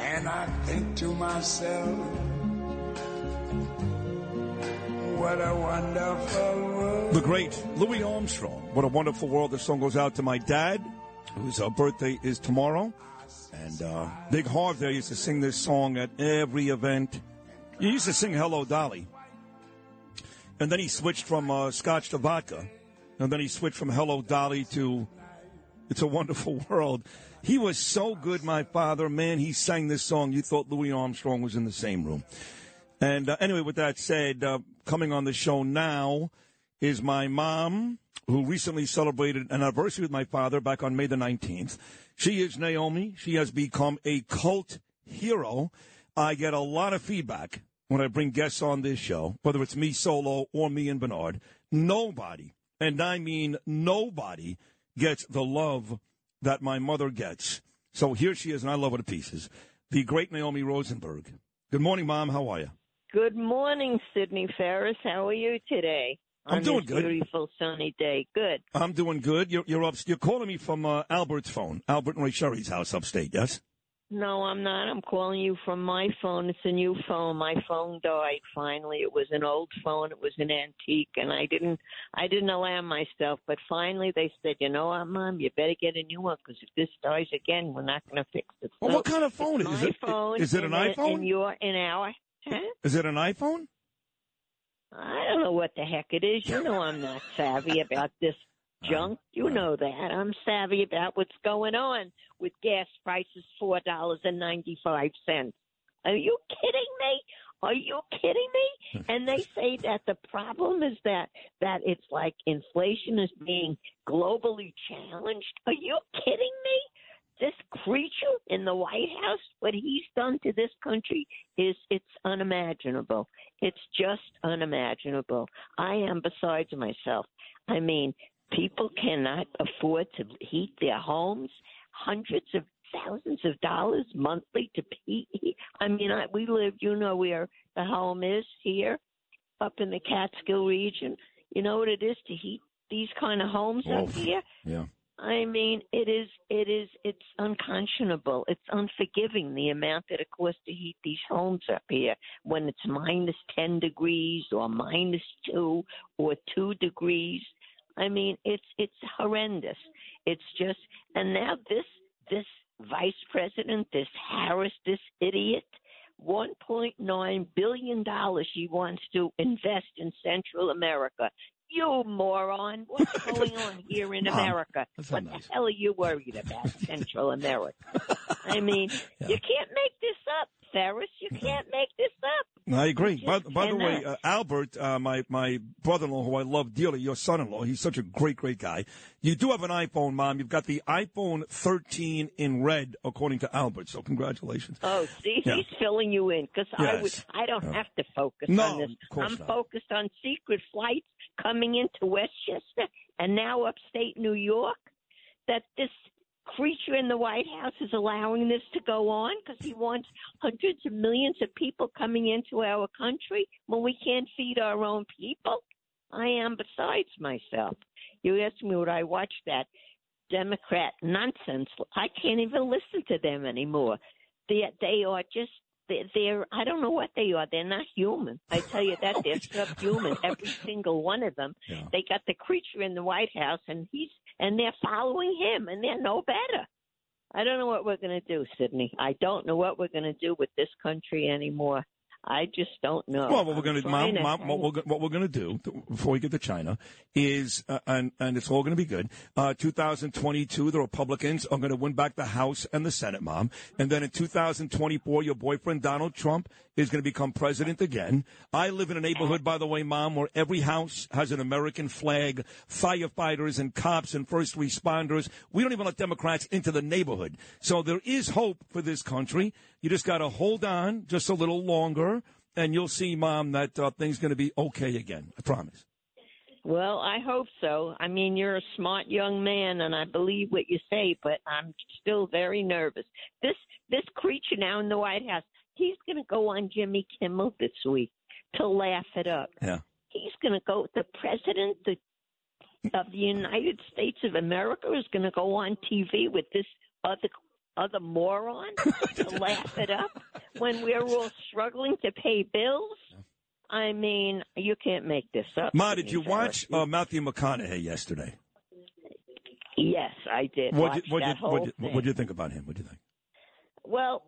And I think to myself, what a wonderful world. The great Louis Armstrong. What a wonderful world. The song goes out to my dad, whose uh, birthday is tomorrow. And uh, Big Harv there used to sing this song at every event. He used to sing Hello Dolly. And then he switched from uh, scotch to vodka. And then he switched from Hello Dolly to It's a Wonderful World. He was so good, my father. Man, he sang this song. You thought Louis Armstrong was in the same room. And uh, anyway, with that said, uh, coming on the show now is my mom, who recently celebrated an anniversary with my father back on May the 19th. She is Naomi. She has become a cult hero. I get a lot of feedback when I bring guests on this show, whether it's me solo or me and Bernard. Nobody, and I mean nobody, gets the love that my mother gets. So here she is, and I love her to pieces. The great Naomi Rosenberg. Good morning, Mom. How are you? Good morning, Sydney Ferris. How are you today? I'm doing good. Beautiful sunny day. Good. I'm doing good. You're you're up. You're calling me from uh, Albert's phone, Albert and Ray Sherry's house upstate. Yes. No, I'm not. I'm calling you from my phone. It's a new phone. My phone died finally. It was an old phone. It was an antique, and I didn't. I didn't allow myself. But finally, they said, "You know what, Mom? You better get a new one because if this dies again, we're not going to fix it." Well, So what kind of phone is it? Phone Is it an in iPhone? In your in our. Huh? Is it an iPhone? I don't know what the heck it is. You know I'm not savvy about this Uh-huh. junk. You know that. I'm savvy about what's going on with gas prices four dollars and ninety five cents. Are you kidding me? Are you kidding me? And they say that the problem is that that it's like inflation is being globally challenged. Are you kidding me? This creature in the White House, what he's done to this country is it's unimaginable. It's just unimaginable. I am besides myself. I mean, people cannot afford to heat their homes. Hundreds of thousands of dollars monthly to heat. I mean, I, we live. You know where the home is here, up in the Catskill region. You know what it is to heat these kind of homes up here. Yeah. I mean, it is, it is, it's unconscionable. It's unforgiving the amount that it costs to heat these homes up here when it's minus 10 degrees or minus two or two degrees. I mean, it's, it's horrendous. It's just, and now this, this vice president, this Harris, this idiot, $1.9 billion she wants to invest in Central America. You moron. What's going on here in Mom, America? What nice. the hell are you worried about, Central America? I mean, Yeah. you can't make this up, Ferris. You can't make this up. I agree. By, by the way, uh, Albert, uh, my my brother-in-law, who I love dearly, your son-in-law, he's such a great, great guy. You do have an iPhone, Mom. You've got the iPhone 13 in red, according to Albert. So congratulations. Oh, see, Yeah. he's filling you in because I would, I don't Yeah. have to focus No, on this. of course I'm not. focused on secret flights coming into Westchester and now upstate New York. That this creature in the White House is allowing this to go on because he wants hundreds of millions of people coming into our country when we can't feed our own people. I am besides myself. You asked me would I watch that Democrat nonsense. I can't even listen to them anymore. They they are just they're, they're I don't know what they are. They're not human. I tell you that they're oh, subhuman. Every single one of them. Yeah. They got the creature in the White House, and he's and they're following him, and they're no better. I don't know what we're going to do, Sydney. I don't know what we're going to do with this country anymore. I just don't know. Well, what we're going to, mom, mom, what we're, what we're going to do before we get to China is, uh, and and it's all going to be good. Uh, 2022, the Republicans are going to win back the House and the Senate, mom, and then in 2024, your boyfriend Donald Trump is going to become president again. I live in a neighborhood, by the way, mom, where every house has an American flag, firefighters and cops and first responders. We don't even let Democrats into the neighborhood, so there is hope for this country. You just got to hold on just a little longer and you'll see, Mom, that uh, things going to be okay again. I promise. Well, I hope so. I mean, you're a smart young man, and I believe what you say, but I'm still very nervous. This this creature now in the White House, he's going to go on Jimmy Kimmel this week to laugh it up. Yeah. He's going to go. The president the, of the United States of America is going to go on TV with this other other moron to laugh it up when we're all struggling to pay bills. I mean, you can't make this up. Ma, did you watch uh, Matthew McConaughey yesterday? Yes, I did. What did what that did what did, thing. what did you think about him? What did you think? Well,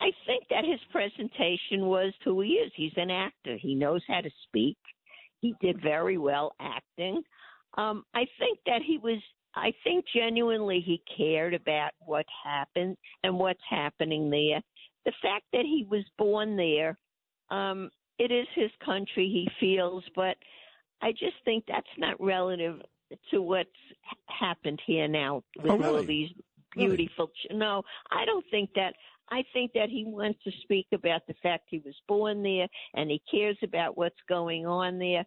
I think that his presentation was who he is. He's an actor. He knows how to speak. He did very well acting. Um, I think that he was. I think genuinely he cared about what happened and what's happening there. The fact that he was born there, um, it is his country. He feels, but I just think that's not relative to what's happened here now with Oh, all really? these beautiful. Ch- no, I don't think that. I think that he wants to speak about the fact he was born there and he cares about what's going on there.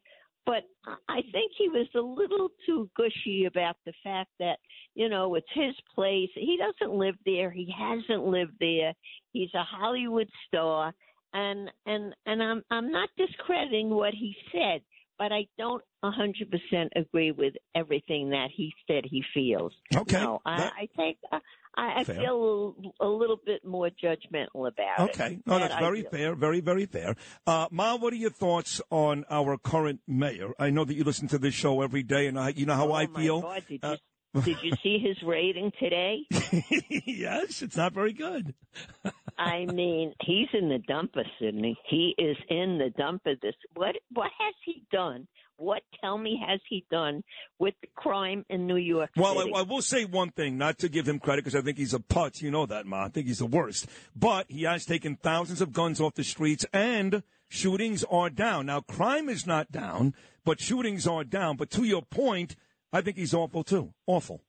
But I- I think he was a little too gushy about the fact that, you know, it's his place. He doesn't live there. He hasn't lived there. He's a Hollywood star. And and and I'm I'm not discrediting what he said, but I don't 100% agree with everything that he said he feels. Okay. No, I, That- I think uh, I, I feel a little, a little bit more judgmental about it. Okay. No, That that's very fair. Very, very fair. Uh, Ma, what are your thoughts on our current mayor? I know that you listen to this show every day, and I, you know how oh I my feel. God, did, Uh, you, did you see his rating today? yes, it's not very good. I mean, he's in the dumper, Sydney. He is in the dumper. This what what has he done? What tell me has he done with the crime in New York Well, City? I, I will say one thing, not to give him credit, because I think he's a putz. You know that, Ma. I think he's the worst. But he has taken thousands of guns off the streets, and shootings are down. Now, crime is not down, but shootings are down. But to your point, I think he's awful too. Awful.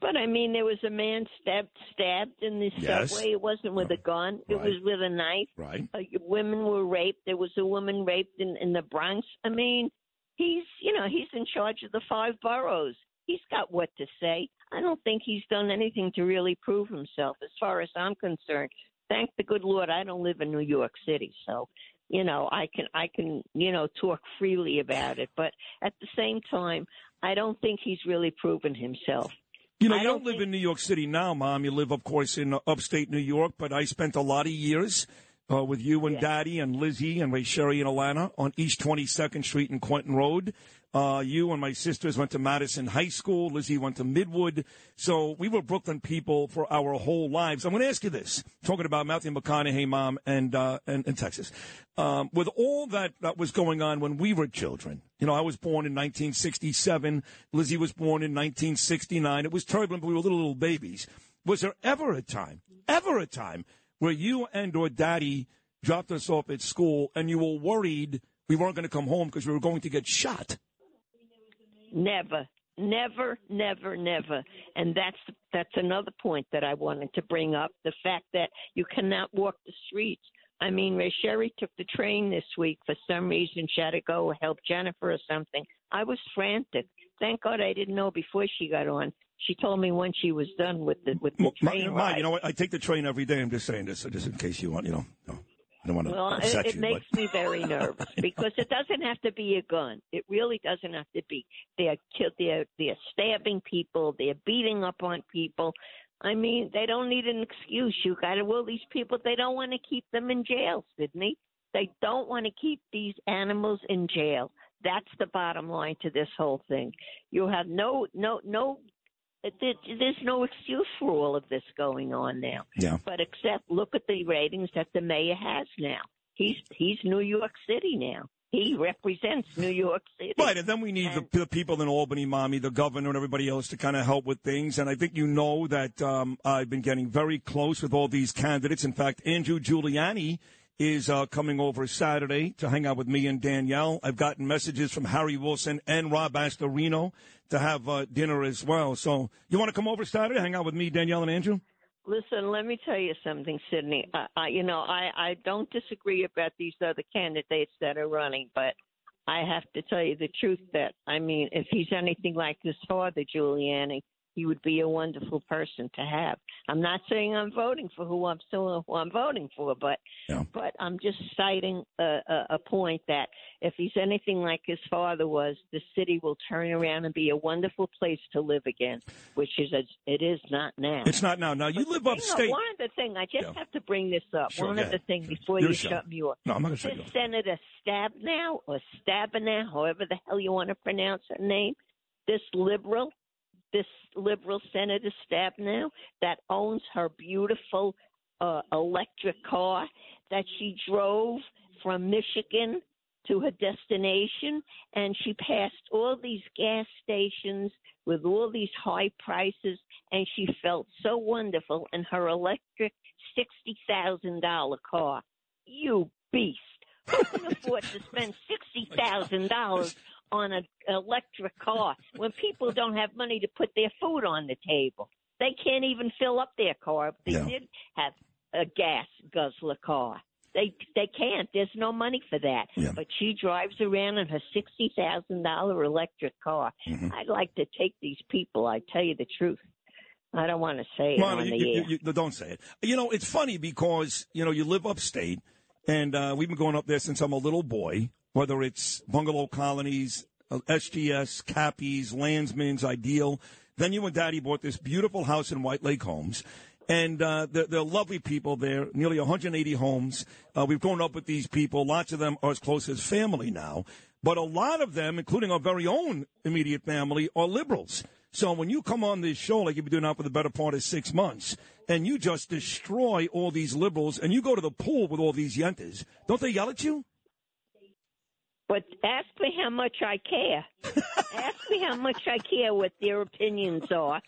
But I mean, there was a man stabbed stabbed in the Yes. subway. It wasn't with a gun. It Right. was with a knife. Right. Uh, women were raped. There was a woman raped in in the Bronx. I mean, he's you know he's in charge of the five boroughs. He's got what to say. I don't think he's done anything to really prove himself, as far as I'm concerned. Thank the good Lord, I don't live in New York City, so you know I can I can you know talk freely about it. But at the same time, I don't think he's really proven himself. You know, I you don't don't live think- in New York City now, Mom. You live, of course, in uh, upstate New York, but I spent a lot of years uh, with you and Yeah. Daddy and Lizzie and Ray Sherry and Alana on East 22nd Street and Quentin Road. Uh, you and my sisters went to Madison High School. Lizzie went to Midwood. So we were Brooklyn people for our whole lives. I'm going to ask you this, talking about Matthew McConaughey, Mom, and, uh, and, and Texas. Um, with all that, that was going on when we were children, you know, I was born in 1967. Lizzie was born in 1969. It was turbulent, but we were little, little babies. Was there ever a time, ever a time, where you and or Daddy dropped us off at school and you were worried we weren't going to come home because we were going to get shot? Never, never, never, never. And that's that's another point that I wanted to bring up: the fact that you cannot walk the streets. I mean, Ray Sherry took the train this week for some reason. She had to go help Jennifer or something. I was frantic. Thank God I didn't know before she got on. She told me when she was done with the with the train Ma, ride. you know what? I take the train every day. I'm just saying this, just in case you want, you know. No, I don't want to Well, it, upset it you. makes but. me very nervous because it doesn't have to be a gun. It really doesn't have to be. They're kill- they're they're stabbing people. They're beating up on people. I mean, they don't need an excuse. You got to will these people. They don't want to keep them in jail, Sydney. They don't want to keep these animals in jail. That's the bottom line to this whole thing. You have no no no. There- There's no excuse for all of this going on now Yeah. but except look at the ratings that the mayor has now. He's he's New York City now. He represents New York City. Right, and then we need the, the people in Albany, mommy, the governor, and everybody else to kind of help with things. And I think you know that um, I've been getting very close with all these candidates. In fact, Andrew Giuliani is uh, coming over Saturday to hang out with me and Danielle. I've gotten messages from Harry Wilson and Rob Astorino to have uh, dinner as well. So you want to come over Saturday, hang out with me, Danielle, and Andrew? Listen, let me tell you something, Sydney. I, I, you know, I, I don't disagree about these other candidates that are running, but I have to tell you the truth that, I mean, if he's anything like his father, Giuliani, he would be a wonderful person to have. I'm not saying I'm voting for who I'm still who I'm voting for, but Yeah. but I'm just citing a, a, a point that if he's anything like his father was, the city will turn around and be a wonderful place to live again, which is as it is not now. It's not now. Now, you But live upstate. One other thing, I just Yeah. have to bring this up. Sure, one go other thing before Your you show. shut me off. No, I'm not going to shut you off. Senator Stabnow or Stabenow, however the hell you want to pronounce her name, this liberal, this liberal Senator Stabnow that owns her beautiful uh, electric car that she drove from Michigan to her destination, and she passed all these gas stations with all these high prices, and she felt so wonderful in her electric sixty thousand dollar car. You beast! Who can afford to spend sixty thousand dollars on an electric car when people don't have money to put their food on the table? They can't even fill up their car. If they Yeah. did have a gas guzzler car. They they can't. There's no money for that. Yeah. But she drives around in her sixty thousand dollar electric car. Mhm. I'd like to take these people. I tell you the truth. I don't want to say it on you- the you- air. you- you- don't say it. You know, it's funny because, you know, you live upstate, and uh, we've been going up there since I'm a little boy, whether it's bungalow colonies, SGS, Cappies, Landsman's, Ideal. Then you and Daddy bought this beautiful house in White Lake Homes. And uh, they're, they're lovely people there, nearly 180 homes. Uh, we've grown up with these people. Lots of them are as close as family now. But a lot of them, including our very own immediate family, are liberals. So when you come on this show, like you've been doing now for the better part of six months, and you just destroy all these liberals, and you go to the pool with all these yentas, don't they yell at you? But ask me how much I care. ask me how much I care what their opinions are.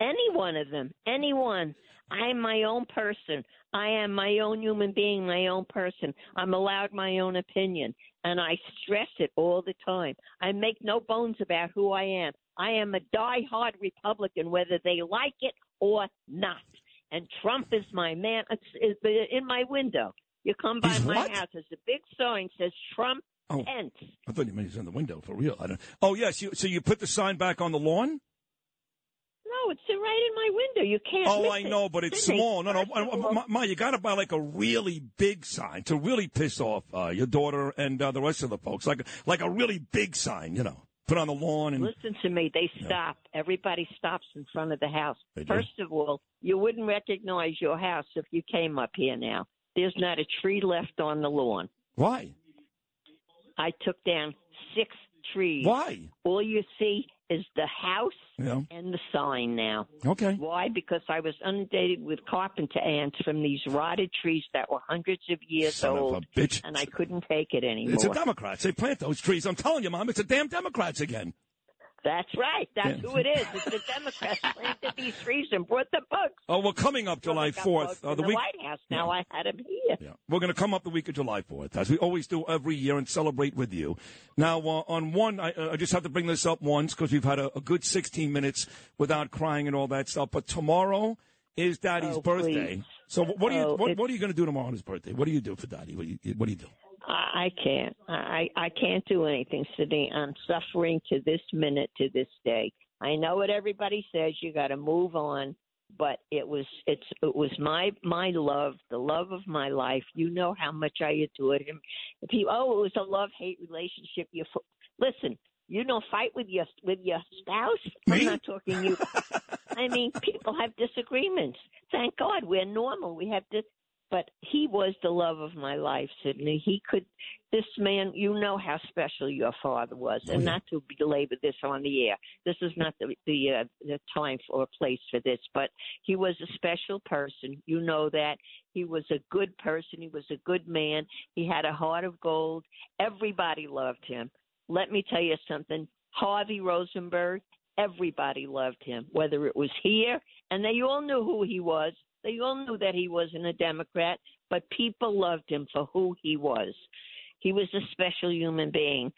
Any one of them, anyone. I am my own person. I am my own human being, my own person. I'm allowed my own opinion. And I stress it all the time. I make no bones about who I am. I am a die-hard Republican, whether they like it or not. And Trump is my man. It's, in my window. You come by He's my what? house. There's a big sign says Trump Oh. Pence. I thought you meant he's in the window for real. I don't. Oh yes, you, so you put the sign back on the lawn? No, it's right in my window. You can't. Oh, I it. know, but it's small. No, no, first of all- Ma, Ma, you got to buy like a really big sign to really piss off uh, your daughter and uh, the rest of the folks. Like, like a really big sign, you know, put on the lawn and. Listen to me. They stop. Everybody stops in front of the house. They do? First of all, you wouldn't recognize your house if you came up here now. There's not a tree left on the lawn. Why? I took down six trees. Why? All you see is the house Yeah. and the sign now. Okay. Why? Because I was inundated with carpenter ants from these rotted trees that were hundreds of years Son old, of a bitch. and I couldn't take it anymore. It's the Democrats. They plant those trees. I'm telling you, Mom, it's the damn Democrats again. That's right. That's Yeah. who it is. It's the Democrats who planted these trees and brought the bugs. Oh, we're coming up July Well, they got 4th. Uh, the week. White House. Now I had him here. Yeah. We're going to come up the week of July 4th, as we always do every year, and celebrate with you. Now, uh, on one, I, I just have to bring this up once because we've had a, a good 16 minutes without crying and all that stuff. But tomorrow is Daddy's Oh, birthday. please. So what are you Oh, what, what are you going to do tomorrow on his birthday? What do you do for Daddy? What do you, what do, you do? I, I can't. I, I can't do anything, Sydney. I'm suffering to this minute, to this day. I know what everybody says. You got to move on, but it was it's it was my my love, the love of my life. You know how much I adored him. If you oh, it was a love hate relationship. You listen. You don't fight with your with your spouse. Me? I'm not talking you. I mean, people have disagreements. Thank God we're normal. We have this. But he was the love of my life, Sidney. He could, this man, you know how special your father was, and not to belabor this on the air. This is not the the, uh, the time or place for this, but he was a special person. You know that he was a good person. He was a good man. He had a heart of gold. Everybody loved him. Let me tell you something. Harvey Rosenberg, everybody loved him, whether it was here, and they all knew who he was. They all knew that he wasn't a Democrat, but people loved him for who he was. He was a special human being.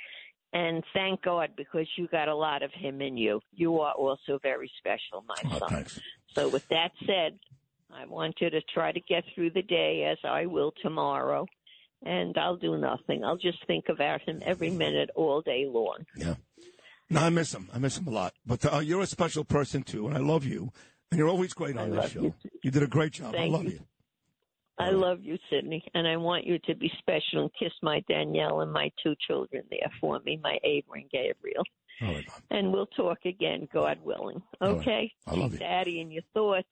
And thank God because you got a lot of him in you. You are also very special, my Oh, son. thanks. So, with that said, I want you to try to get through the day as I will tomorrow. And I'll do nothing. I'll just think about him every minute, all day long. Yeah. No, I miss him. I miss him a lot. But uh, you're a special person too, and I love you. And you're always great on I this show. you. You did a great job. Thank I love you. you. I love you, Sydney, and I want you to be special and kiss my Danielle and my two children there for me, my Ava and Gabriel. All right, And we'll talk again, God willing. All right. Okay? I love you. Daddy in your thoughts,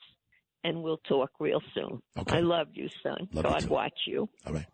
and we'll talk real soon. Okay. I love you, son. Love you God too. watch you. All right.